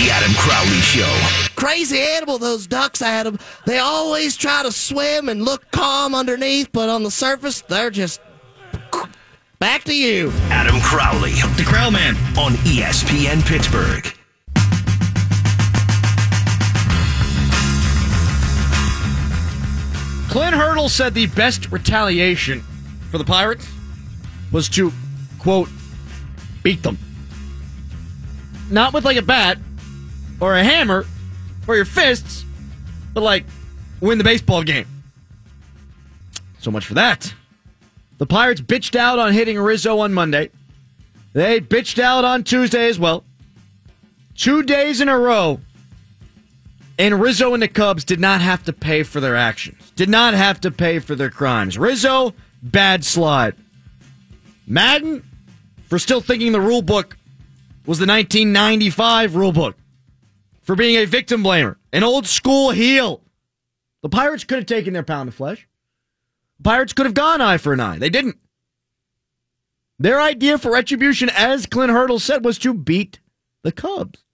The Adam Crowley Show. Crazy animal, those ducks, Adam. They always try to swim and look calm underneath, but on the surface, they're just. Back to you. Adam Crowley The Crow Man. on ESPN Pittsburgh. Clint Hurdle said the best retaliation for the Pirates was to, quote, beat them. Not with like a bat or a hammer or your fists, but like win the baseball game. So much for that. The Pirates bitched out on hitting Rizzo on Monday. They bitched out on Tuesday as well. Two days in a row, and Rizzo and the Cubs did not have to pay for their actions, did not have to pay for their crimes. Rizzo, bad slide. Maddon, for still thinking the rule book was the 1995 rule book, for being a victim blamer, an old school heel. The Pirates could have taken their pound of flesh. Pirates could have gone eye for an eye. They didn't. Their idea for retribution, as Clint Hurdle said, was to beat the Cubs.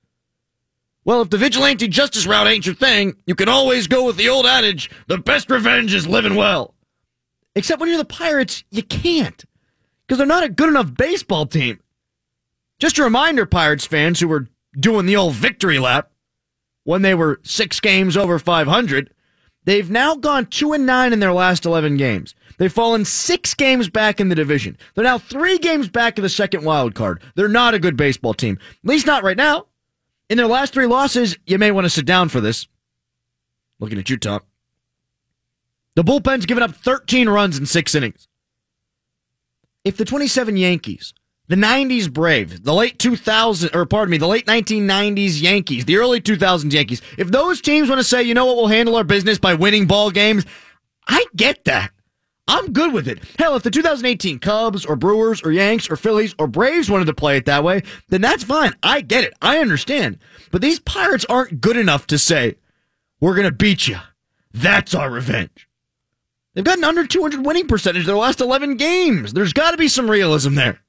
Well, if the vigilante justice route ain't your thing, you can always go with the old adage the best revenge is living well. Except when you're the Pirates, you can't. Because they're not a good enough baseball team. Just a reminder, Pirates fans who were doing the old victory lap when they were six games over 500, they've now gone 2 and 9 in their last 11 games. They've fallen six games back in the division. They're now three games back of the second wild card. They're not a good baseball team. At least not right now. In their last three losses, you may want to sit down for this. Looking at you, Tom. The bullpen's given up 13 runs in six innings. If the 27 Yankees, the 90s Braves, the late 2000, or pardon me, the late 1990s Yankees, the early 2000s Yankees, if those teams want to say, you know what, we'll handle our business by winning ball games, I get that. I'm good with it. Hell, if the 2018 Cubs or Brewers or Yanks or Phillies or Braves wanted to play it that way, then that's fine. I get it. I understand. But these Pirates aren't good enough to say, we're going to beat you. That's our revenge. They've got an under 200 winning percentage their last 11 games. There's got to be some realism there.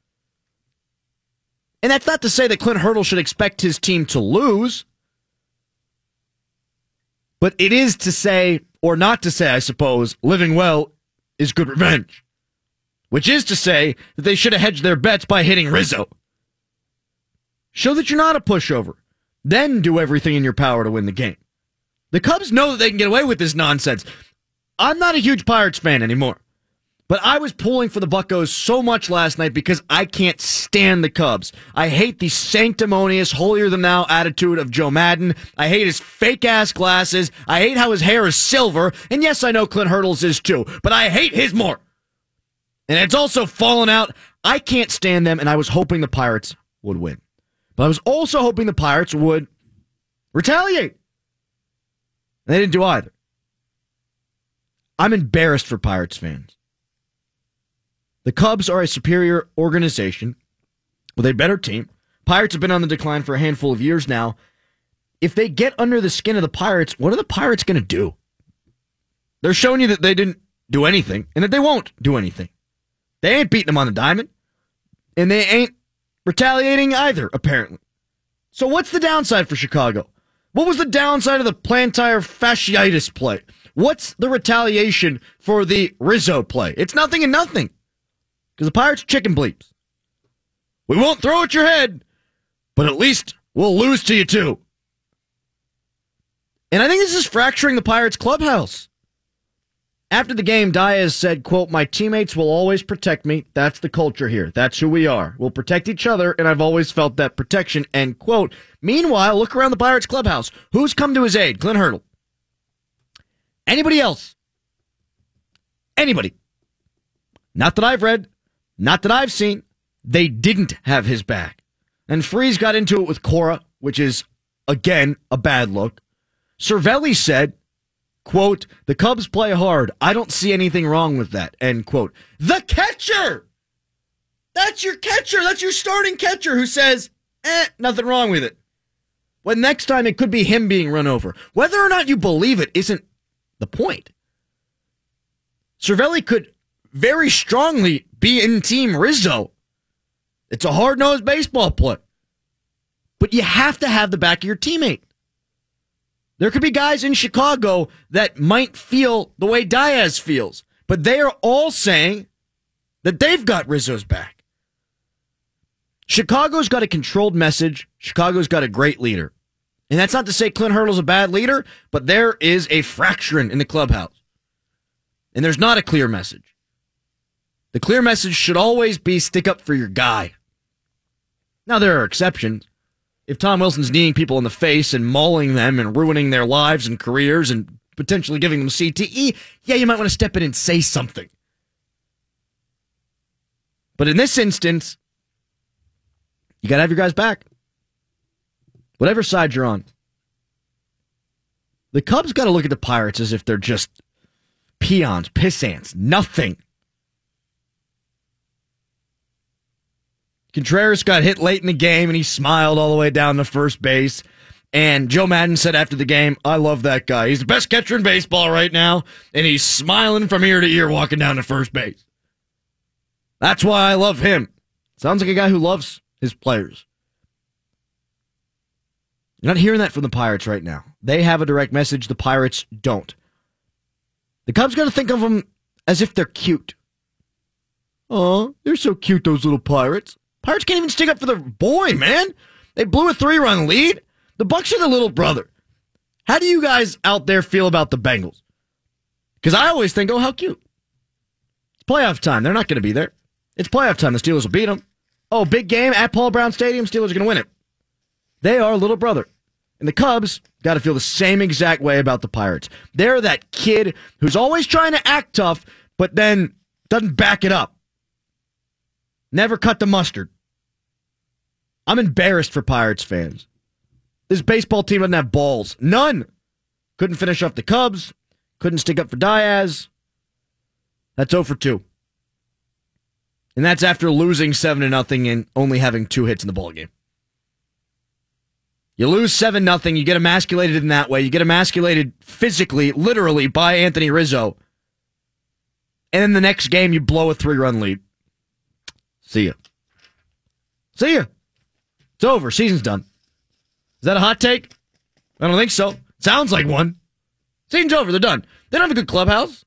And that's not to say that Clint Hurdle should expect his team to lose. But it is to say, or not to say, I suppose, living well is good revenge. Which is to say that they should have hedged their bets by hitting Rizzo. Show that you're not a pushover. Then do everything in your power to win the game. The Cubs know that they can get away with this nonsense. I'm not a huge Pirates fan anymore. But I was pulling for the Buccos so much last night because I can't stand the Cubs. I hate the sanctimonious, holier than thou attitude of Joe Maddon. I hate his fake ass glasses. I hate how his hair is silver. And yes, I know Clint Hurdles is too, but I hate his more. And it's also fallen out. I can't stand them, and I was hoping the Pirates would win. But I was also hoping the Pirates would retaliate. And they didn't do either. I'm embarrassed for Pirates fans. The Cubs are a superior organization with a better team. Pirates have been on the decline for a handful of years now. If they get under the skin of the Pirates, what are the Pirates going to do? They're showing you that they didn't do anything and that they won't do anything. They ain't beating them on the diamond, and they ain't retaliating either, apparently. So, what's the downside for Chicago? What was the downside of the plantar fasciitis play? What's the retaliation for the Rizzo play? It's nothing and nothing. Because the Pirates are chicken bleeps. We won't throw at your head, but at least we'll lose to you too. And I think this is fracturing the Pirates clubhouse. After the game, Diaz said, quote, My teammates will always protect me. That's the culture here. That's who we are. We'll protect each other, and I've always felt that protection, end quote. Meanwhile, look around the Pirates clubhouse. Who's come to his aid? Clint Hurdle. Anybody else? Anybody. Not that I've read, not that I've seen. They didn't have his back. And Freese got into it with Cora, which is, again, a bad look. Cervelli said, quote, the Cubs play hard. I don't see anything wrong with that, end quote. The catcher! That's your catcher. That's your starting catcher who says, eh, nothing wrong with it. When next time it could be him being run over. Whether or not you believe it isn't the point. Cervelli could very strongly be in Team Rizzo. It's a hard nosed baseball play. but you have to have the back of your teammate. There could be guys in Chicago that might feel the way Diaz feels, but they are all saying that they've got Rizzo's back. Chicago's got a controlled message. Chicago's got a great leader. And that's not to say Clint Hurdle's a bad leader, but there is a fracturing in the clubhouse. And there's not a clear message. The clear message should always be stick up for your guy. Now, there are exceptions. If Tom Wilson's kneeing people in the face and mauling them and ruining their lives and careers and potentially giving them CTE, yeah, you might want to step in and say something. But in this instance, you got to have your guys back. Whatever side you're on. The Cubs got to look at the Pirates as if they're just peons, pissants, nothing. Contreras got hit late in the game and he smiled all the way down to first base. And Joe Maddon said after the game, I love that guy. He's the best catcher in baseball right now, and he's smiling from ear to ear walking down to first base. That's why I love him. Sounds like a guy who loves his players. You're not hearing that from the Pirates right now. They have a direct message, the Pirates don't. The Cubs got to think of them as if they're cute. Oh, they're so cute, those little Pirates. Pirates can't even stick up for their boy, man. They blew a three run lead. The Bucs are the little brother. How do you guys out there feel about the Bengals? Because I always think, oh, how cute. It's playoff time. They're not going to be there. It's playoff time. The Steelers will beat them. Oh, big game at Paul Brown Stadium. Steelers are going to win it. They are little brother. And the Cubs got to feel the same exact way about the Pirates. They're that kid who's always trying to act tough, but then doesn't back it up. Never cut the mustard. I'm embarrassed for Pirates fans. This baseball team doesn't have balls. None. Couldn't finish off the Cubs. Couldn't stick up for Diaz. That's 0 for 2. And that's after losing 7 to nothing and only having two hits in the ball game. You lose 7 nothing, you get emasculated in that way. You get emasculated physically, literally by Anthony Rizzo. And in the next game you blow a 3-run lead. See ya. See ya. It's over. Season's done. Is that a hot take? I don't think so. Sounds like one. Season's over. They're done. They don't have a good clubhouse.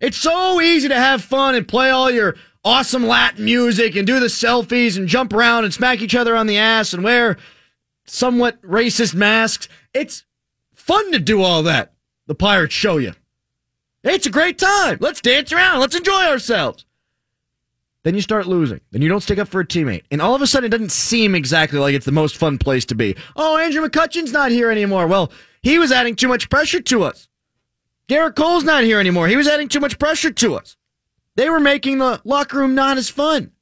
It's so easy to have fun and play all your awesome Latin music and do the selfies and jump around and smack each other on the ass and wear somewhat racist masks. It's fun to do all that. The Pirates show you. It's a great time. Let's dance around. Let's enjoy ourselves. Then you start losing. Then you don't stick up for a teammate. And all of a sudden, it doesn't seem exactly like it's the most fun place to be. Oh, Andrew McCutchen's not here anymore. Well, he was adding too much pressure to us. Gerrit Cole's not here anymore. He was adding too much pressure to us. They were making the locker room not as fun.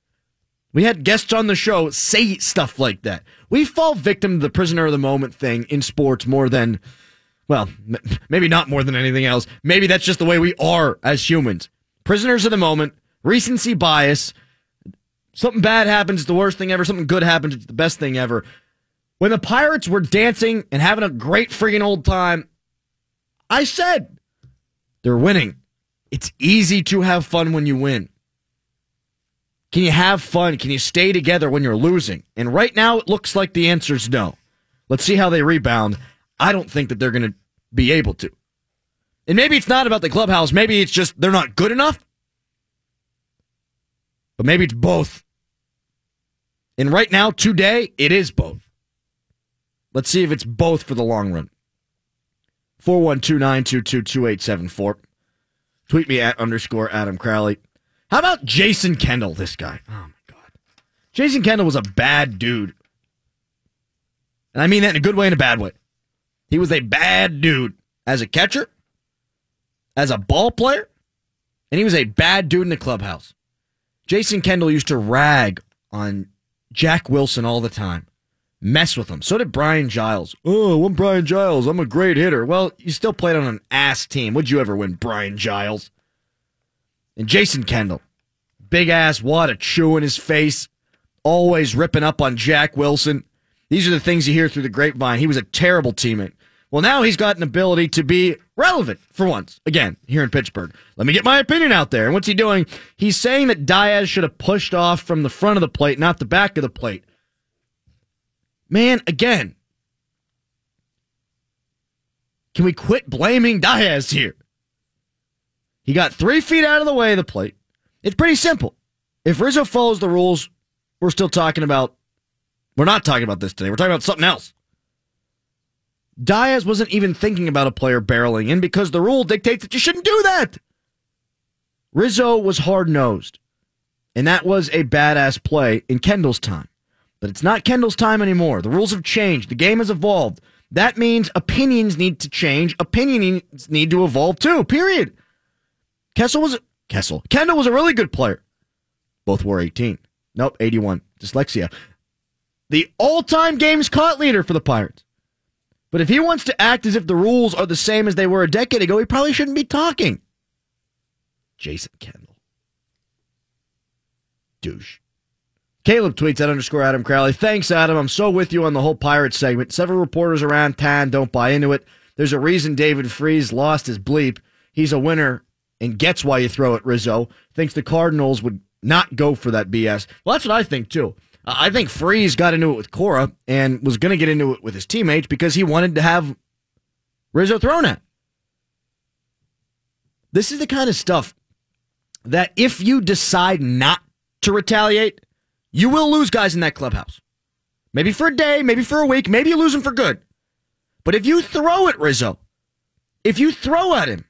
We had guests on the show say stuff like that. We fall victim to the prisoner of the moment thing in sports more than, well, maybe not more than anything else. Maybe that's just the way we are as humans. Prisoners of the moment recency bias. Something bad happens, it's the worst thing ever. Something good happens, it's the best thing ever. When the Pirates were dancing and having a great freaking old time, I said they're winning. It's easy to have fun when you win. Can you have fun? Can you stay together when you're losing? And right now, it looks like the answer is no. Let's see how they rebound. I don't think that they're going to be able to. And maybe it's not about the clubhouse. Maybe it's just they're not good enough. But maybe it's both. And right now, today, it is both. Let's see if it's both for the long run. 412 Tweet me at underscore Adam Crowley. How about Jason Kendall, this guy? Oh, my God. Jason Kendall was a bad dude. And I mean that in a good way and a bad way. He was a bad dude as a catcher, as a ball player, and he was a bad dude in the clubhouse. Jason Kendall used to rag on Jack Wilson all the time, mess with him. So did Brian Giles. Oh, I'm Brian Giles. I'm a great hitter. Well, you still played on an ass team. Would you ever win, Brian Giles? And Jason Kendall, big ass wad of chew in his face, always ripping up on Jack Wilson. These are the things you hear through the grapevine. He was a terrible teammate. Well, now he's got an ability to be relevant for once, again, here in Pittsburgh. Let me get my opinion out there. And what's he doing? He's saying that Diaz should have pushed off from the front of the plate, not the back of the plate. Man, again, can we quit blaming Diaz here? He got three feet out of the way of the plate. It's pretty simple. If Rizzo follows the rules, we're still talking about, we're not talking about this today. We're talking about something else. Diaz wasn't even thinking about a player barreling in because the rule dictates that you shouldn't do that. Rizzo was hard nosed, and that was a badass play in Kendall's time. But it's not Kendall's time anymore. The rules have changed. The game has evolved. That means opinions need to change. Opinions need to evolve too, period. Kessel was, Kessel, Kendall was a really good player. Both were 18. Nope, 81. Dyslexia. The all time games caught leader for the Pirates. But if he wants to act as if the rules are the same as they were a decade ago, he probably shouldn't be talking. Jason Kendall. Douche. Caleb tweets at underscore Adam Crowley. Thanks, Adam. I'm so with you on the whole Pirates segment. Several reporters around town don't buy into it. There's a reason David Freese lost his bleep. He's a winner and gets why you throw at Rizzo. Thinks the Cardinals would not go for that BS. Well, that's what I think, too. Uh, I think Freese got into it with Cora and was going to get into it with his teammates because he wanted to have Rizzo thrown at. This is the kind of stuff that if you decide not to retaliate, you will lose guys in that clubhouse. Maybe for a day, maybe for a week, maybe you lose them for good. But if you throw at Rizzo, if you throw at him,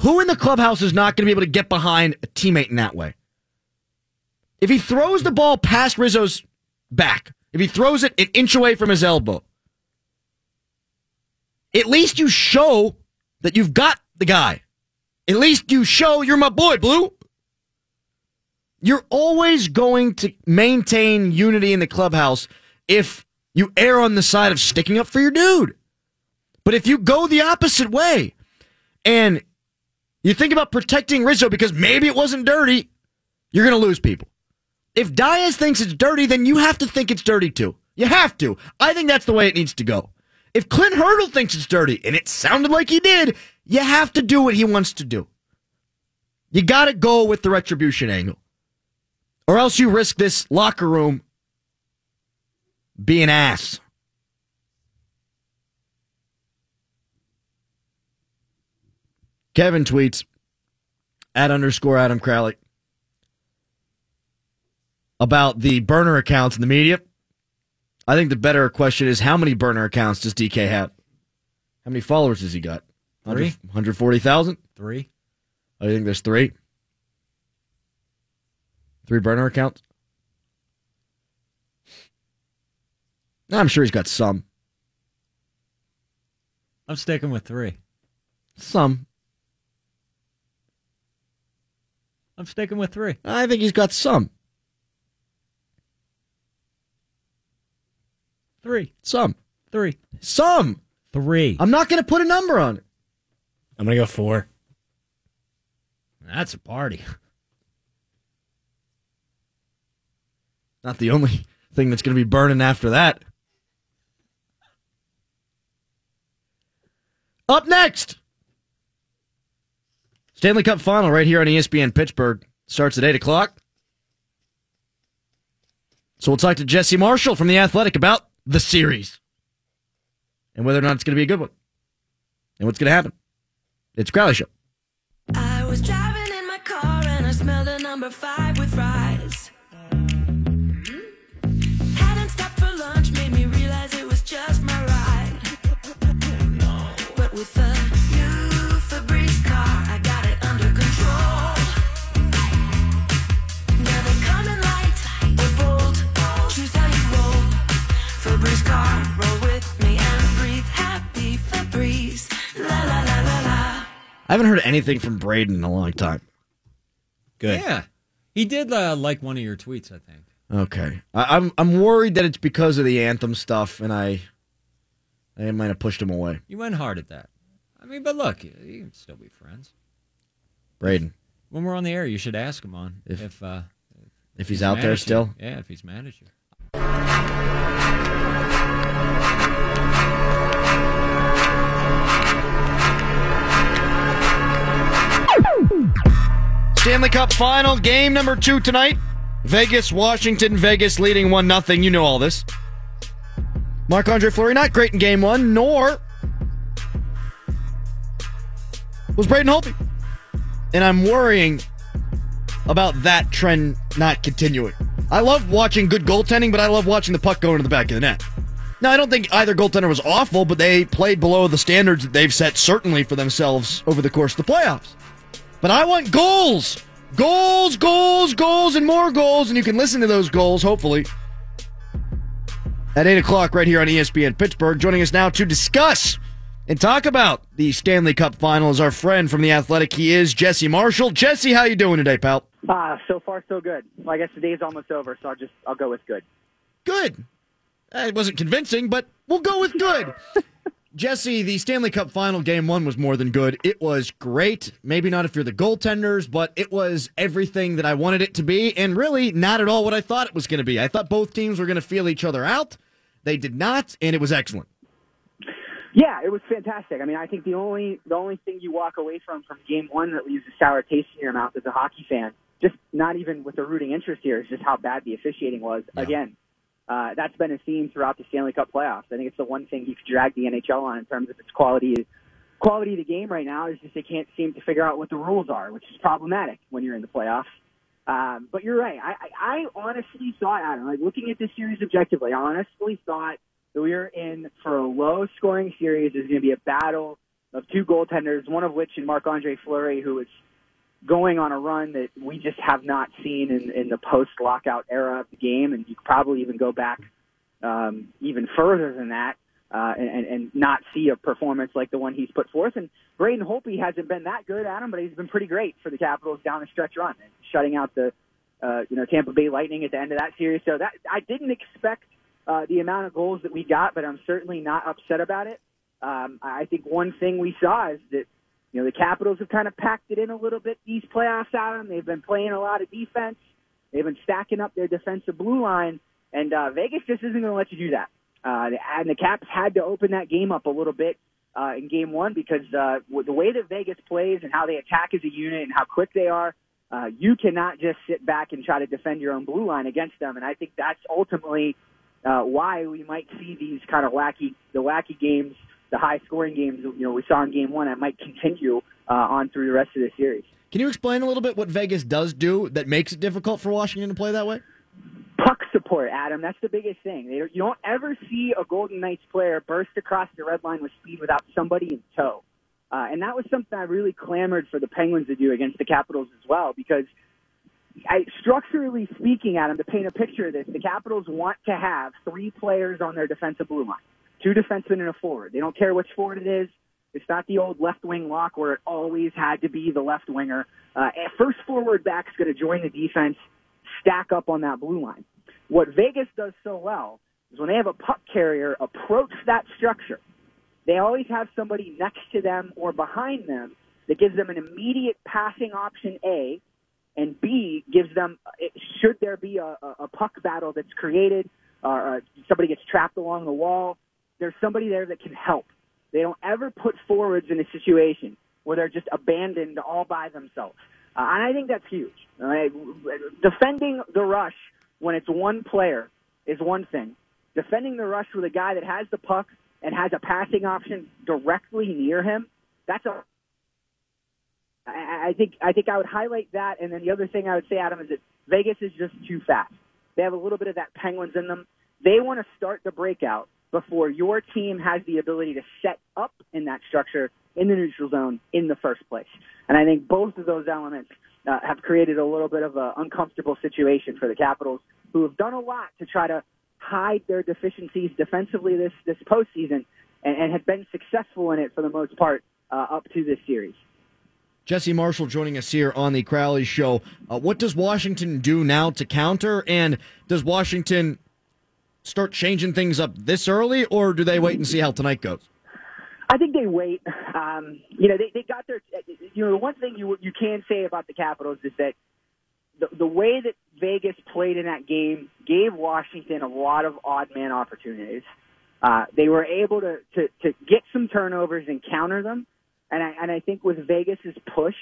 who in the clubhouse is not going to be able to get behind a teammate in that way? If he throws the ball past Rizzo's back, if he throws it an inch away from his elbow, at least you show that you've got the guy. At least you show you're my boy, Blue. You're always going to maintain unity in the clubhouse if you err on the side of sticking up for your dude. But if you go the opposite way and you think about protecting Rizzo because maybe it wasn't dirty, you're going to lose people. If Diaz thinks it's dirty, then you have to think it's dirty too. You have to. I think that's the way it needs to go. If Clint Hurdle thinks it's dirty, and it sounded like he did, you have to do what he wants to do. You got to go with the retribution angle. Or else you risk this locker room being ass. Kevin tweets at underscore Adam Crowley about the burner accounts in the media. I think the better question is how many burner accounts does DK have? How many followers has he got? Three. 140,000? Three. I think there's three. Three burner accounts? I'm sure he's got some. I'm sticking with three. Some. I'm sticking with three. I think he's got some. Three. Some. Three. Some. Three. I'm not going to put a number on it. I'm gonna go four. That's a party. Not the only thing that's going to be burning after that. Up next, Stanley Cup final right here on ESPN Pittsburgh starts at 8 o'clock. So we'll talk to Jesse Marshall from The Athletic about the series and whether or not it's going to be a good one and what's going to happen. It's Crowley Show. I was driving in my car and I smelled a number five I haven't heard anything from Braden in a long time. Good. Yeah. He did uh, like one of your tweets, I think. Okay, I, I'm I'm worried that it's because of the anthem stuff, and I I might have pushed him away. You went hard at that. I mean, but look, you you can still be friends. Braden, When we're on the air, you should ask him on If- if, uh, if he's, he's out there at you. still, Yeah, if he's mad at you. Stanley Cup final game number two tonight. Vegas, Washington, Vegas leading one nothing. You know all this. Marc Andre Fleury not great in game one, nor was Braden Holtby. And I'm worrying about that trend not continuing. I love watching good goaltending, but I love watching the puck go into the back of the net. Now, I don't think either goaltender was awful, but they played below the standards that they've set certainly for themselves over the course of the playoffs. But I want goals. Goals, goals, goals, and more goals. And you can listen to those goals, hopefully, at 8 o'clock right here on ESPN Pittsburgh. Joining us now to discuss and talk about the Stanley Cup final is our friend from The Athletic. He is Jesse Marshall. Jesse, how you doing today, pal? Ah, so far so good. Well, I guess the day's almost over, so I'll just I'll go with good. Good. Uh, It wasn't convincing, but we'll go with good. Jesse, the Stanley Cup final game one was more than good. It was great. Maybe not if you're the goaltenders, but it was everything that I wanted it to be, and really not at all what I thought it was going to be. I thought both teams were going to feel each other out. They did not, and it was excellent. Yeah, it was fantastic. I mean, I think the only the only thing you walk away from from game one that leaves a sour taste in your mouth as a hockey fan, just not even with a rooting interest here, is just how bad the officiating was. Again, uh, that's been a theme throughout the Stanley Cup playoffs. I think it's the one thing you could drag the NHL on in terms of its quality quality of the game right now is just they can't seem to figure out what the rules are, which is problematic when you're in the playoffs. Um, but you're right. I, I, I honestly thought, Adam, like looking at this series objectively, I honestly thought that we were in for a low scoring series. There's going to be a battle of two goaltenders, one of which in Marc Andre Fleury, who is going on a run that we just have not seen in, in the post lockout era of the game. And you could probably even go back um, even further than that. Uh, and, and not see a performance like the one he's put forth. And Braden Holtby hasn't been that good, Adam, but he's been pretty great for the Capitals down the stretch run, and shutting out the uh, you know Tampa Bay Lightning at the end of that series. So that I didn't expect uh, the amount of goals that we got, but I'm certainly not upset about it. Um, I think one thing we saw is that you know the Capitals have kind of packed it in a little bit these playoffs, Adam. They've been playing a lot of defense. They've been stacking up their defensive blue line, and uh, Vegas just isn't going to let you do that. Uh, and the Caps had to open that game up a little bit uh, in game one because uh, the way that Vegas plays and how they attack as a unit and how quick they are, uh, you cannot just sit back and try to defend your own blue line against them. And I think that's ultimately uh, why we might see these kind of wacky, the wacky games, the high scoring games, you know, we saw in game one that might continue uh, on through the rest of the series. Can you explain a little bit what Vegas does do that makes it difficult for Washington to play that way? puck support, Adam. That's the biggest thing. They, you don't ever see a Golden Knights player burst across the red line with speed without somebody in tow. Uh, and that was something I really clamored for the Penguins to do against the Capitals as well, because I, structurally speaking, Adam, to paint a picture of this, the Capitals want to have three players on their defensive blue line, two defensemen and a forward. They don't care which forward it is. It's not the old left wing lock where it always had to be the left winger. Uh, first forward back's going to join the defense, stack up on that blue line. What Vegas does so well is when they have a puck carrier approach that structure, they always have somebody next to them or behind them that gives them an immediate passing option A, and B gives them should there be a, a puck battle that's created or uh, somebody gets trapped along the wall, there's somebody there that can help. They don't ever put forwards in a situation where they're just abandoned all by themselves. Uh, and I think that's huge. Right? Defending the rush when it's one player is one thing. Defending the rush with a guy that has the puck and has a passing option directly near him, that's a I think I think I would highlight that, and then the other thing I would say, Adam, is that Vegas is just too fast. They have a little bit of that Penguins in them. They want to start the breakout before your team has the ability to set up in that structure in the neutral zone in the first place. And I think both of those elements uh, have created a little bit of an uncomfortable situation for the Capitals, who have done a lot to try to hide their deficiencies defensively this this postseason, and, and have been successful in it for the most part uh, up to this series. Jesse Marshall joining us here on the Crowley Show. Uh, what does Washington do now to counter? And does Washington start changing things up this early, or do they wait and see how tonight goes? I think they wait. Um, you know, they, they got their. You know, the one thing you you can say about the Capitals is that the the way that Vegas played in that game gave Washington a lot of odd man opportunities. Uh, they were able to, to to get some turnovers and counter them, and I and I think with Vegas's push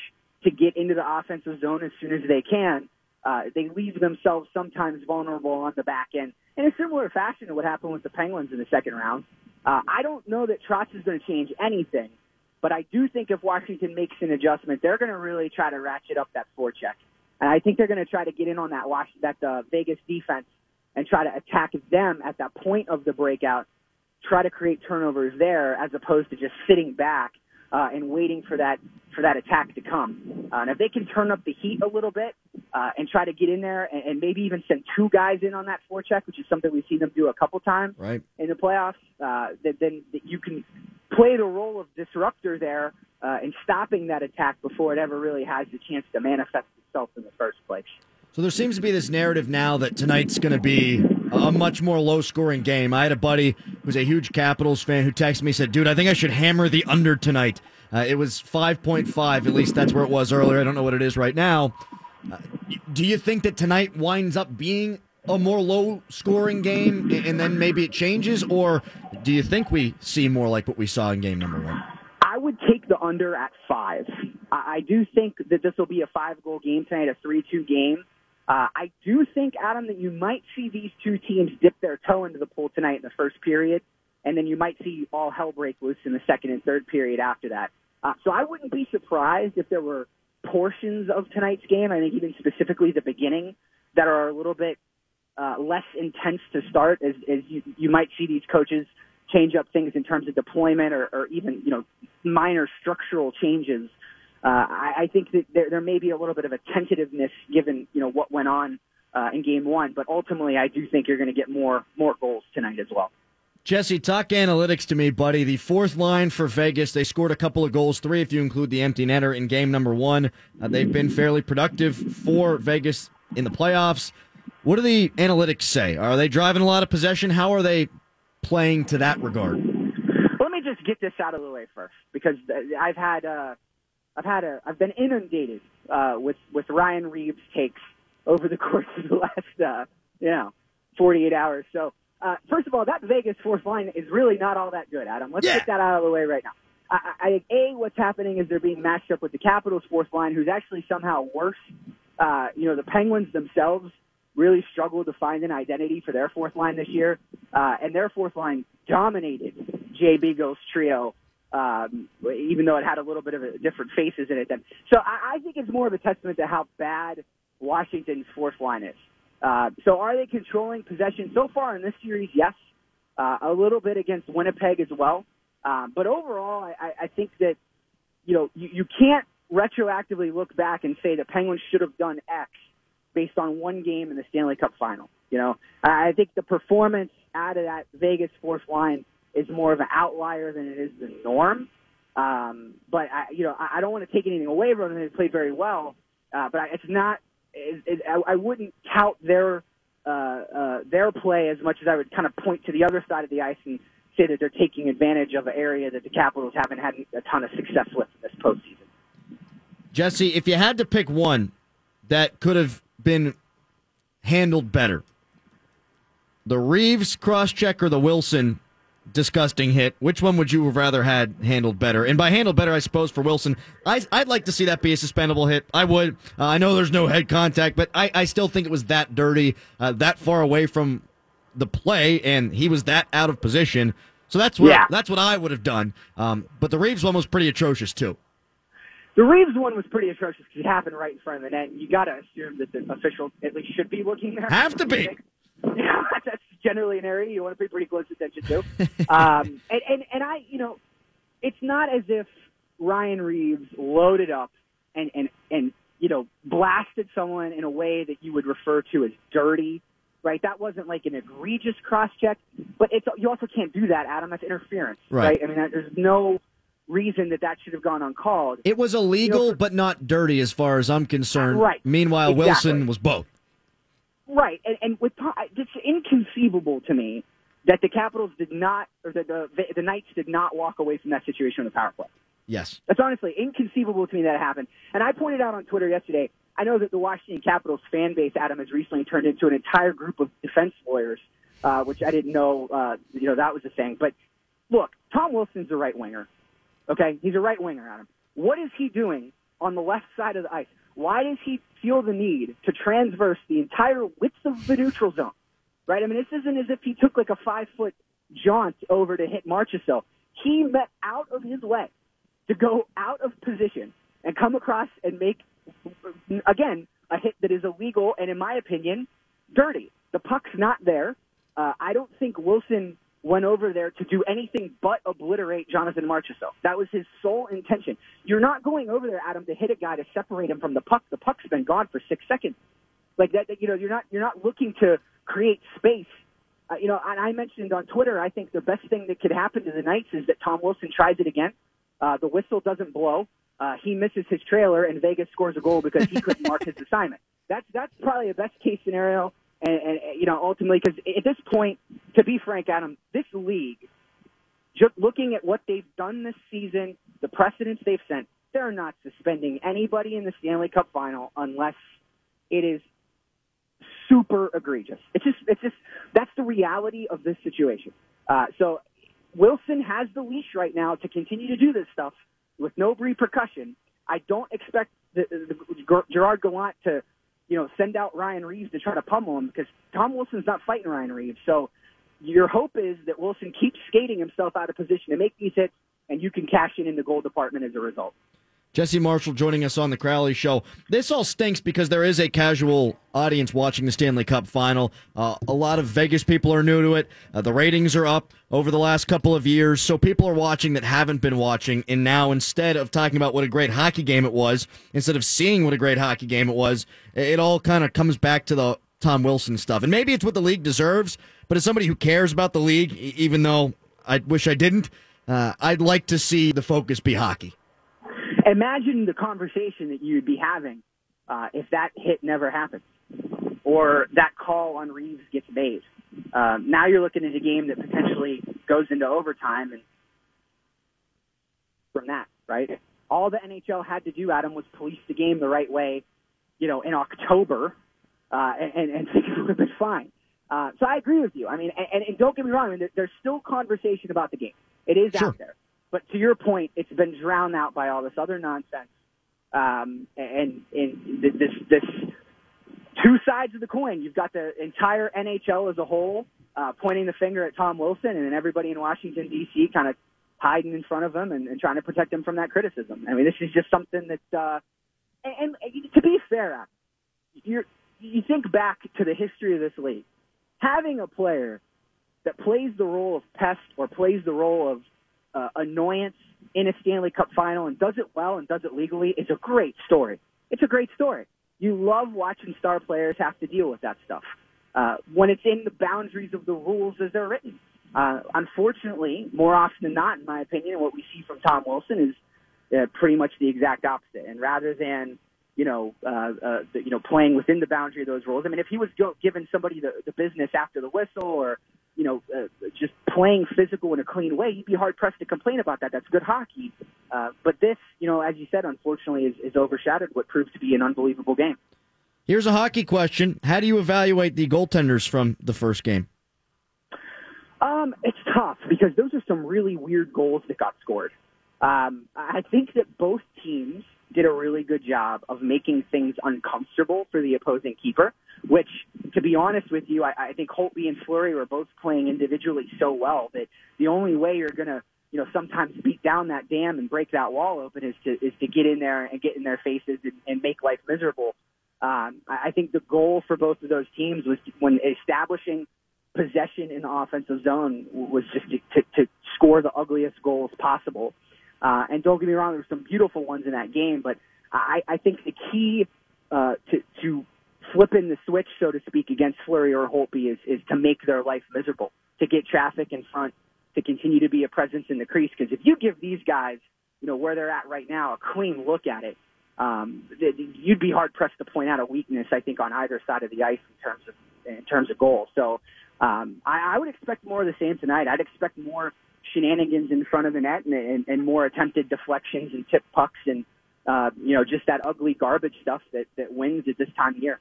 to get into the offensive zone as soon as they can, uh, they leave themselves sometimes vulnerable on the back end. In a similar fashion to what happened with the Penguins in the second round. Uh, I don't know that Trotz is going to change anything, but I do think if Washington makes an adjustment, they're going to really try to ratchet up that forecheck. And I think they're going to try to get in on that that uh, Vegas defense and try to attack them at that point of the breakout. Try to create turnovers there as opposed to just sitting back uh, and waiting for that for that attack to come. Uh, and if they can turn up the heat a little bit uh, and try to get in there and, and maybe even send two guys in on that forecheck, which is something we've seen them do a couple times Right. in the playoffs, uh, that then you can play the role of disruptor there uh, in stopping that attack before it ever really has the chance to manifest itself in the first place. So there seems to be this narrative now that tonight's going to be a much more low scoring game. I had a buddy who's a huge Capitals fan who texted me said, "Dude, I think I should hammer the under tonight." Uh, it was 5.5, at least that's where it was earlier. I don't know what it is right now. Uh, do you think that tonight winds up being a more low scoring game and then maybe it changes or do you think we see more like what we saw in game number 1? I would take the under at five. I, I do think that this will be a five goal game tonight, a 3 2 game. Uh, I do think, Adam, that you might see these two teams dip their toe into the pool tonight in the first period, and then you might see all hell break loose in the second and third period after that. Uh, so I wouldn't be surprised if there were portions of tonight's game, I think even specifically the beginning, that are a little bit uh, less intense to start as, as you, you might see these coaches change up things in terms of deployment or, or even, you know, minor structural changes. Uh, I, I think that there, there may be a little bit of a tentativeness given, you know, what went on uh, in game one, but ultimately I do think you're going to get more, more goals tonight as well. Jesse, talk analytics to me, buddy. The fourth line for Vegas, they scored a couple of goals, three if you include the empty netter in game number one. Uh, they've been fairly productive for Vegas in the playoffs. What do the analytics say? Are they driving a lot of possession? How are they playing to that regard? Let me just get this out of the way first, because I've had uh, I've had a I've been inundated uh, with with Ryan Reaves takes over the course of the last uh, you know 48 hours. So uh, first of all, that Vegas fourth line is really not all that good, Adam. Let's Yeah. get that out of the way right now. I, I, a what's happening is they're being matched up with the Capitals fourth line, who's actually somehow worse. Uh, you know, the Penguins themselves really struggled to find an identity for their fourth line this year, uh, and their fourth line dominated Jay Beagle's trio, um, even though it had a little bit of a different faces in it. Then, so I, I think it's more of a testament to how bad Washington's fourth line is. Uh, so are they controlling possession so far in this series? Yes, uh, a little bit against Winnipeg as well. Um, but overall, I, I- think that you know you, you can't retroactively look back and say the Penguins should have done X based on one game in the Stanley Cup final. You know, I think the performance out of that Vegas fourth line is more of an outlier than it is the norm. Um, but I, you know, I, I don't want to take anything away from them. They played very well, uh, but I, it's not. It, it, I, I wouldn't tout their uh, uh, their play as much as I would kind of point to the other side of the ice and say that they're taking advantage of an area that the Capitals haven't had a ton of success with in this postseason. Jesse, if you had to pick one that could have been handled better, the Reaves cross check or the Wilson disgusting hit, which one would you have rather had handled better? And by handled better, I suppose for Wilson, I, I'd like to see that be a suspendable hit. I would. Uh, I know there's no head contact, but I, I still think it was that dirty, uh, that far away from the play, and he was that out of position. So that's what Yeah. that's what I would have done. Um, but the Reaves one was pretty atrocious too. The Reaves one was pretty atrocious because it happened right in front of the net. You got to assume that the official at least should be looking there. Have to be. Yeah, that's generally an area you want to pay pretty close attention to. um, and, and and I, you know, it's not as if Ryan Reaves loaded up and and and you know blasted someone in a way that you would refer to as dirty. Right, that wasn't like an egregious cross check, but it's you also can't do that, Adam. That's interference, Right. right? I mean, there's no reason that that should have gone uncalled. It was illegal, You know, for- but not dirty as far as I'm concerned. Right. Meanwhile, Exactly. Wilson was both. Right, and, and with it's inconceivable to me that the Capitals did not, or that the the Knights did not walk away from that situation on the power play. Yes. That's honestly inconceivable to me that it happened. And I pointed out on Twitter yesterday. I know that the Washington Capitals fan base, Adam, has recently turned into an entire group of defense lawyers, uh, which I didn't know. Uh, you know that was a thing. But look, Tom Wilson's a right winger. Okay, he's a right winger, Adam. What is he doing on the left side of the ice? Why does he feel the need to transverse the entire width of the neutral zone right? I mean, this isn't as if he took like a five foot jaunt over to hit Marchessault. He met out of his way to go out of position and come across and make, again, a hit that is illegal and, in my opinion, dirty. The puck's not there. Uh, I don't think Wilson went over there to do anything but obliterate Jonathan Marchessault. That was his sole intention. You're not going over there, Adam, to hit a guy to separate him from the puck. The puck's been gone for six seconds. Like that, that you know, you're not you're not looking to create space. Uh, you know, and I mentioned on Twitter, I think the best thing that could happen to the Knights is that Tom Wilson tries it again. Uh, the whistle doesn't blow. Uh, he misses his trailer, and Vegas scores a goal because he couldn't mark his assignment. That's that's probably a best case scenario. And, and you know, ultimately, because at this point, to be frank, Adam, this league, just looking at what they've done this season, the precedents they've sent, they're not suspending anybody in the Stanley Cup final unless it is super egregious. It's just, it's just, that's the reality of this situation. Uh, so Wilson has the leash right now to continue to do this stuff with no repercussion. I don't expect the, the, Gerard Gallant to, you know, send out Ryan Reaves to try to pummel him because Tom Wilson's not fighting Ryan Reaves. So your hope is that Wilson keeps skating himself out of position to make these hits, and you can cash in in the goal department as a result. Jesse Marshall joining us on the Crowley Show. This all stinks because there is a casual audience watching the Stanley Cup final. Uh, a lot of Vegas people are new to it. Uh, the ratings are up over the last couple of years, so people are watching that haven't been watching. And now, instead of talking about what a great hockey game it was, instead of seeing what a great hockey game it was, it all kind of comes back to the Tom Wilson stuff. And maybe it's what the league deserves, but as somebody who cares about the league, even though I wish I didn't, uh, I'd like to see the focus be hockey. Imagine the conversation that you'd be having uh, if that hit never happens or that call on Reaves gets made. Um, now you're looking at a game that potentially goes into overtime, and from that, right? All the NHL had to do, Adam, was police the game the right way, you know, in October, uh, and, and things would have been fine. Uh, so I agree with you. I mean, and, and don't get me wrong. I mean, there's still conversation about the game. It is Sure. out there, but to your point, it's been drowned out by all this other nonsense. Um, and and this this two sides of the coin. You've got the entire NHL as a whole uh, pointing the finger at Tom Wilson, and then everybody in Washington D.C. kind of hiding in front of him and, and trying to protect him from that criticism. I mean, this is just something that. Uh, and, and to be fair, you're, you think back to the history of this league, having a player that plays the role of pest or plays the role of uh, annoyance in a Stanley Cup final and does it well and does it legally is a great story. It's a great story. You love watching star players have to deal with that stuff uh, when it's in the boundaries of the rules as they're written. Uh, unfortunately, more often than not, in my opinion, what we see from Tom Wilson is uh, pretty much the exact opposite. And rather than you know, uh, uh, you know, playing within the boundary of those rules. I mean, if he was giving somebody the, the business after the whistle, or you know, uh, just playing physical in a clean way, you'd be hard pressed to complain about that. That's good hockey. Uh, but this, you know, as you said, unfortunately, is, is overshadowed what proves to be an unbelievable game. Here's a hockey question. How do you evaluate the goaltenders from the first game? Um, it's tough because those are some really weird goals that got scored. Um, I think that both teams did a really good job of making things uncomfortable for the opposing keeper, which, to be honest with you, I, I think Holtby and Fleury were both playing individually so well that the only way you're going to, you know, sometimes beat down that dam and break that wall open is to, is to get in there and get in their faces and, and make life miserable. Um, I think the goal for both of those teams was when establishing possession in the offensive zone was just to, to, to score the ugliest goals possible. Uh, and don't get me wrong, there were some beautiful ones in that game, but I, I think the key uh, to, to flipping the switch, so to speak, against Fleury or Holtby is, is to make their life miserable, to get traffic in front, to continue to be a presence in the crease. Because if you give these guys, you know, where they're at right now, a clean look at it, um, you'd be hard pressed to point out a weakness. I think on either side of the ice in terms of in terms of goals. So um, I, I would expect more of the same tonight. I'd expect more shenanigans in front of the net and, and, and more attempted deflections and tip pucks and uh, you know just that ugly garbage stuff that that wins at this time of year.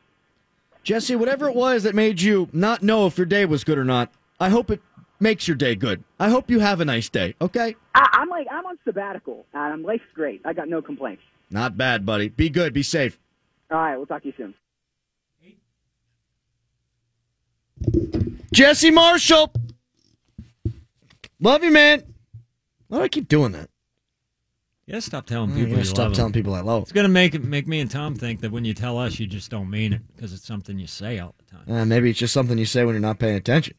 Jesse, whatever it was that made you not know if your day was good or not, I hope it makes your day good. I hope you have a nice day, okay? I, I'm like I'm on sabbatical. Adam, life's great. I got no complaints. Not bad, buddy. Be good. Be safe. All right, we'll talk to you soon. Jesse Marshall. Love you, man. Why do I keep doing that? Yeah, stop telling people. gonna you stop love telling them. people I love. It's gonna make it make me and Tom think that when you tell us, you just don't mean it because it's something you say all the time. Uh, maybe it's just something you say when you're not paying attention.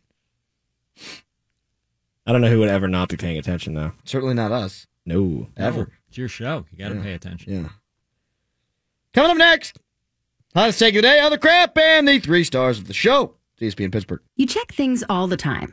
I don't know who would ever not be paying attention though. Certainly not us. No. Ever. No, it's your show. You got to Yeah. pay attention. Yeah. Coming up next, hottest take of the day, other crap, and the three stars of the show. CSP ESPN Pittsburgh. You check things all the time,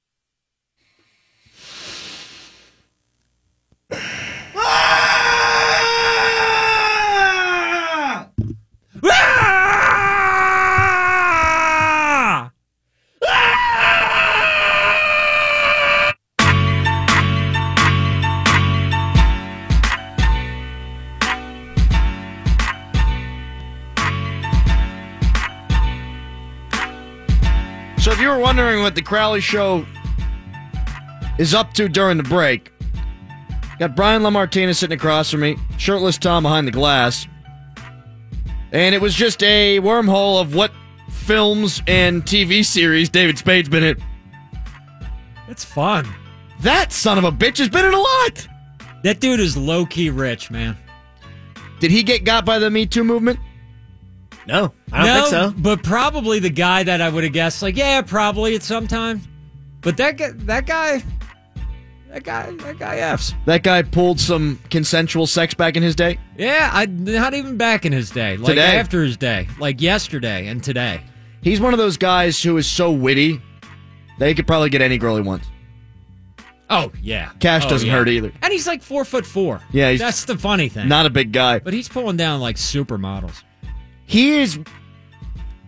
So if you were wondering what the Crowley Show is up to during the break, got Brian LaMartina sitting across from me, shirtless Tom behind the glass, and it was just a wormhole of what films and TV series David Spade's been in. It's fun. That son of a bitch has been in a lot. That dude is low key rich, man. Did he get got by the Me Too movement? No, I don't no, think so. But probably the guy that I would have guessed, like, yeah, probably at some time. But that guy, that guy, that guy, that guy f's. That guy pulled some consensual sex back in his day. Yeah, I not even back in his day, like Today. after his day, like yesterday and today. He's one of those guys who is so witty that he could probably get any girl he wants. Oh yeah, Cash Oh, doesn't yeah. hurt either. And he's like four foot four. Yeah, he's that's the funny thing. Not a big guy. but he's pulling down like supermodels. He is,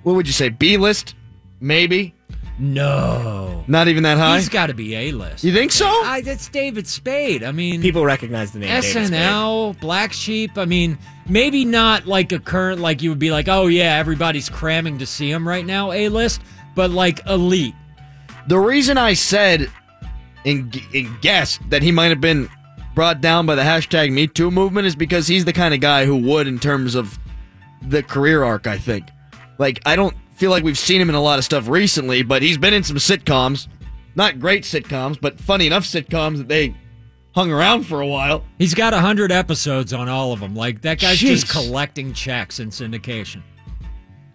what would you say, B list? Maybe. No, Not even that high? he's got to be a list. You think so? I, that's David Spade. I mean, People recognize the name David Spade. SNL, Black Sheep. I mean, maybe not like a current, like you would be like, oh yeah, everybody's cramming to see him right now, A list, but like elite. The reason I said and, and guessed that he might have been brought down by the hashtag Me Too movement is because he's the kind of guy who would in terms of the career arc, I think. Like, I don't feel like we've seen him in a lot of stuff recently, but he's been in some sitcoms. Not great sitcoms, but funny enough sitcoms that they hung around for a while. He's got 100 episodes on all of them. Like, that guy's just collecting checks in syndication.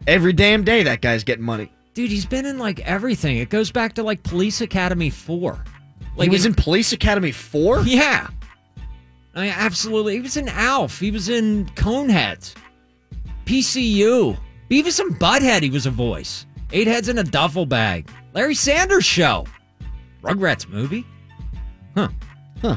Every damn day that guy's getting money. Dude, he's been in like everything. It goes back to like Police Academy 4. Like, he was in Police Academy 4? Yeah. I mean, absolutely. He was in Alf. He was in Coneheads. PCU. Beavis and Butthead, he was a voice. Eight Heads in a Duffel Bag. Larry Sanders Show. Rugrats movie. Huh. Huh.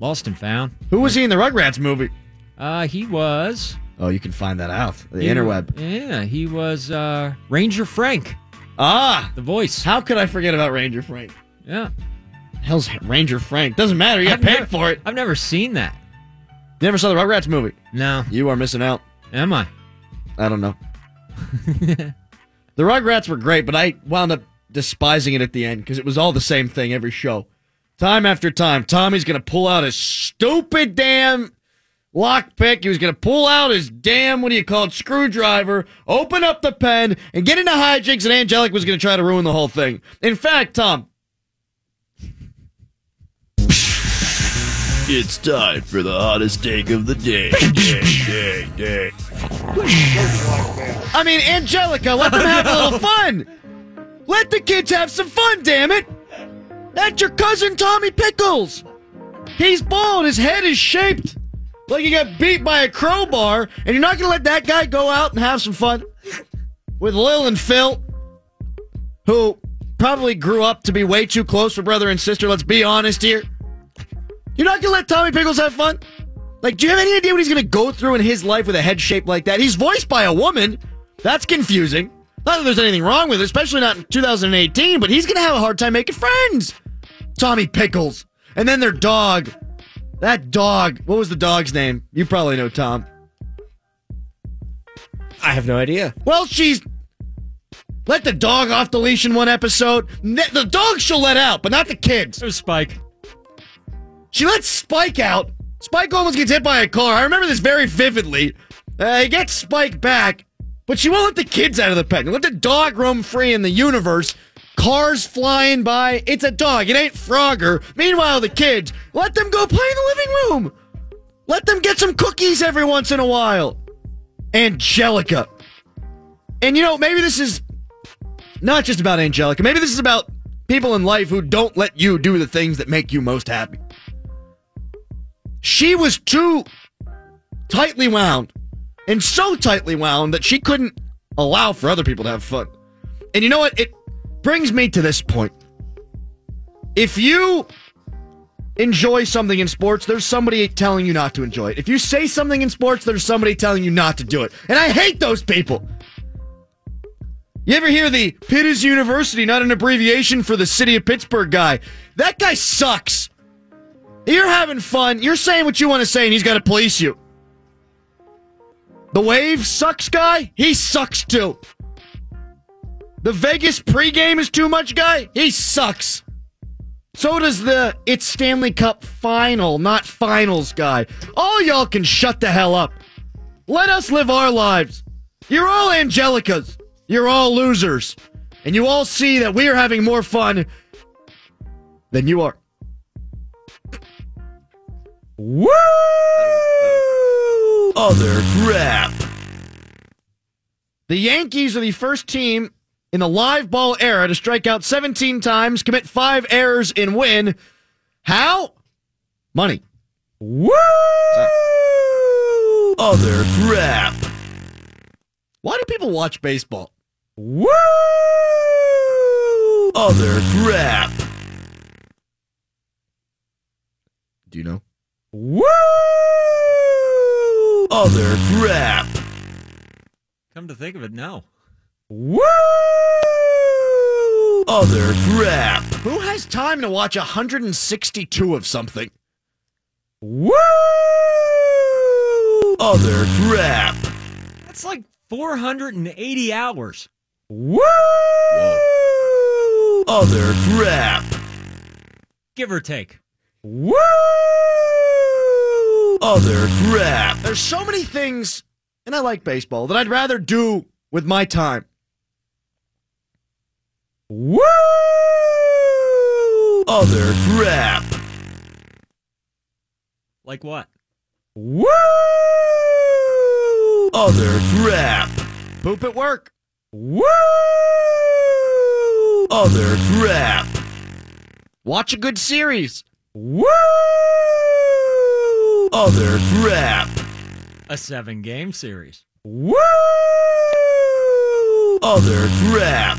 Lost and Found. Who was he in the Rugrats movie? Uh, he was. Oh, you can find that out. The he- interweb. Yeah, he was uh, Ranger Frank, Ah! the voice. How could I forget about Ranger Frank? Yeah. Hell's Ranger Frank. Doesn't matter. You got paid never- for it. I've never seen that. You never saw the Rugrats movie. No. You are missing out. Am I? I don't know. the Rugrats were great, but I wound up despising it at the end because it was all the same thing every show. Time after time, Tommy's going to pull out his stupid damn lockpick. He was going to pull out his damn, what do you call it, screwdriver, open up the pen, and get into hijinks, and Angelic was going to try to ruin the whole thing. In fact, Tom, It's time for the hottest take of the day. day, day, day. I mean, Angelica, let them have a little fun. Let the kids have some fun, damn it. That's your cousin Tommy Pickles. He's bald. His head is shaped like he got beat by a crowbar, and you're not going to let that guy go out and have some fun with Lil and Phil, who probably grew up to be way too close for brother and sister. Let's be honest here. You're not going to let Tommy Pickles have fun? Like, do you have any idea what he's going to go through in his life with a head shape like that? He's voiced by a woman. That's confusing. Not that there's anything wrong with it, especially not in 2018, but he's going to have a hard time making friends. Tommy Pickles. And then their dog. That dog. What was the dog's name? You probably know, Tom. I have no idea. Well, she's let the dog off the leash in one episode. The dog she'll let out, but not the kids. It was Spike. She lets Spike out. Spike almost gets hit by a car. I remember this very vividly. Uh, he gets Spike back, but she won't let the kids out of the pen. Let the dog roam free in the universe. Cars flying by. It's a dog. It ain't Frogger. Meanwhile, the kids, let them go play in the living room. Let them get some cookies every once in a while. Angelica. And you know, maybe this is not just about Angelica. Maybe this is about people in life who don't let you do the things that make you most happy. She was too tightly wound and so tightly wound that she couldn't allow for other people to have fun. And you know what? It brings me to this point. If you enjoy something in sports, there's somebody telling you not to enjoy it. If you say something in sports, there's somebody telling you not to do it. And I hate those people. You ever hear the Pitt is University, not an abbreviation for the city of Pittsburgh guy? That guy sucks. You're having fun. You're saying what you want to say, and he's got to police you. The Wave sucks guy? He sucks too. The Vegas pregame is too much guy? He sucks. So does the It's Stanley Cup final, not finals guy. All y'all can shut the hell up. Let us live our lives. You're all Angelicas. You're all losers. And you all see that we are having more fun than you are. Woo! Other crap. The Yankees are the first team in the live ball era to strike out 17 times, commit five errors, and win. How? Money. Woo! Other crap. Why do people watch baseball? Woo! Other crap. Do you know? Woo! Other crap. Come to think of it, no. Woo! Other crap. Who has time to watch 162 of something? Woo! Other crap. That's like 480 hours. Woo! Other crap. Give or take. Woo! Other crap. There's so many things, and I like baseball, that I'd rather do with my time. Woo! Other crap. Like what? Woo! Other crap. Poop at work. Woo! Other crap. Watch a good series. Woo! Other crap. A seven game series. Woo! Other crap.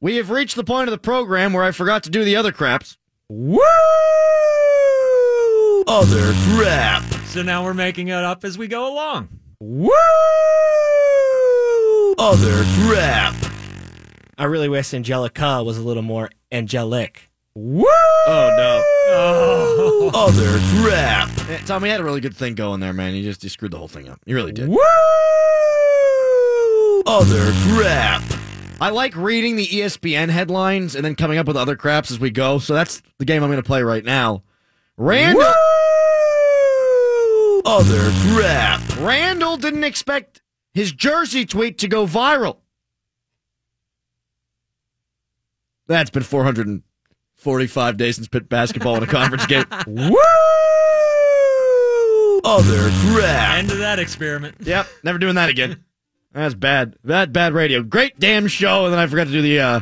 We have reached the point of the program where I forgot to do the other craps. Woo! Other crap. So now we're making it up as we go along. Woo! Other crap. I really wish Angelica was a little more angelic. Woo! Oh no. Oh. Other crap. Eh, Tom, we had a really good thing going there, man. You just you screwed the whole thing up. You really did. Woo! Other crap. I like reading the ESPN headlines and then coming up with other craps as we go. So that's the game I'm going to play right now. Randall, Other crap. Randall didn't expect his jersey tweet to go viral. That's been 445 days since Pitt basketball in a conference game. Woo! Other crap. End of that experiment. Yep, never doing that again. That's bad. That bad radio. Great damn show, and then I forgot to do the uh,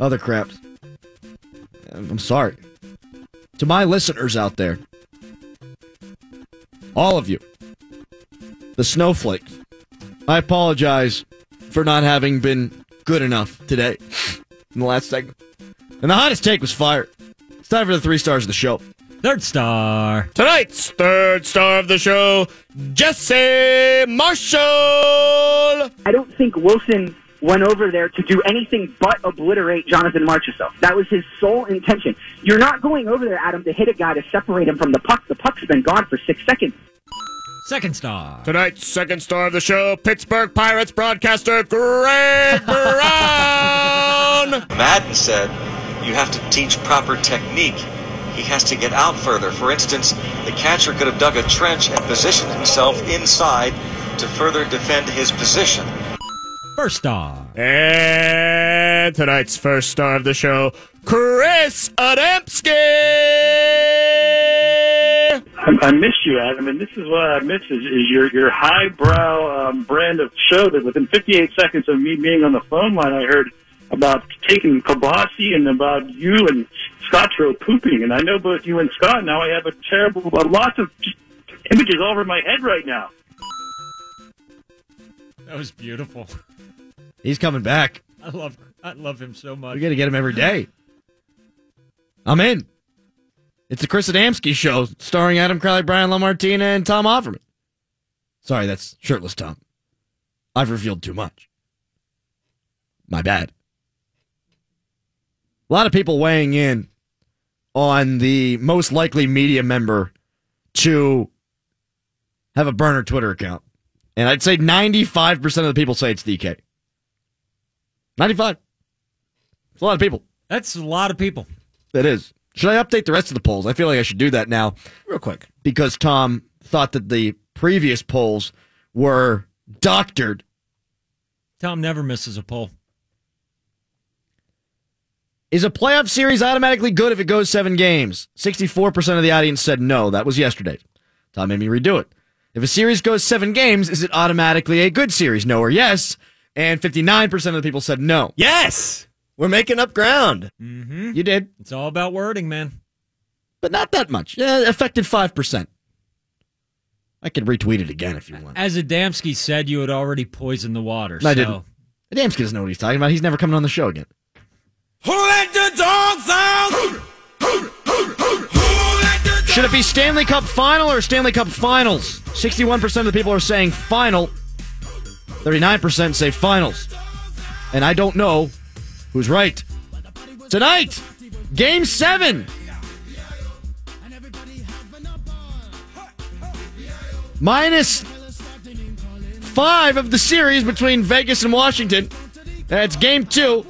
other craps. I'm sorry. To my listeners out there, all of you, the snowflakes, I apologize for not having been good enough today in the last segment. And the hottest take was fire. It's time for the three stars of the show. Third star. Tonight's third star of the show, Jesse Marshall. I don't think Wilson went over there to do anything but obliterate Jonathan Marchessault. That was his sole intention. You're not going over there, Adam, to hit a guy to separate him from the puck. The puck's been gone for six seconds. Second star. Tonight's second star of the show, Pittsburgh Pirates broadcaster Greg Brown. Maddon said you have to teach proper technique. He has to get out further. For instance, the catcher could have dug a trench and positioned himself inside to further defend his position. First star. And tonight's first star of the show, Chris Adamski. I, I miss you, Adam, and this is what I miss is, is your your highbrow um, brand of show. That within 58 seconds of me being on the phone line, I heard about taking Kabasi and about you and Scotro pooping, and I know both you and Scott. Now I have a terrible, uh, lots of images all over my head right now. That was beautiful. He's coming back. I love I love him so much. We got to get him every day. I'm in. It's the Chris Adamski show starring Adam Crowley, Brian Lamartina, and Tom Offerman. Sorry, that's shirtless Tom. I've revealed too much. My bad. A lot of people weighing in on the most likely media member to have a burner Twitter account. And I'd say 95% of the people say it's DK. 95. It's a lot of people. That's a lot of people. That is. Should I update the rest of the polls? I feel like I should do that now Real quick. because Tom thought that the previous polls were doctored. Tom never misses a poll. Is a playoff series automatically good if it goes seven games? 64% of the audience said no. That was yesterday. Tom made me redo it. If a series goes seven games, is it automatically a good series? No or yes. And 59% of the people said no. Yes, we're making up ground. Mm-hmm. You did, It's all about wording, man. but not that much. Yeah, affected 5%. I could retweet it again if you want. As Adamski said, you had already poisoned the water. I so didn't. Adamski doesn't know what he's talking about. He's never coming on the show again. Who let the dogs out? Should it be Stanley Cup final or Stanley Cup finals? 61% of the people are saying final. 39% say finals. And I don't know who's right. Tonight, game seven. Minus five of the series between Vegas and Washington. That's game two.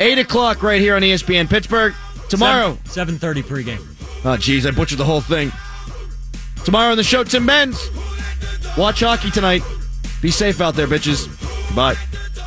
Eight o'clock right here on ESPN Pittsburgh. Tomorrow. 7, Seven thirty pregame. Oh, geez, I butchered the whole thing. Tomorrow on the show, Tim Benz. Watch hockey tonight. Be safe out there, bitches. Bye.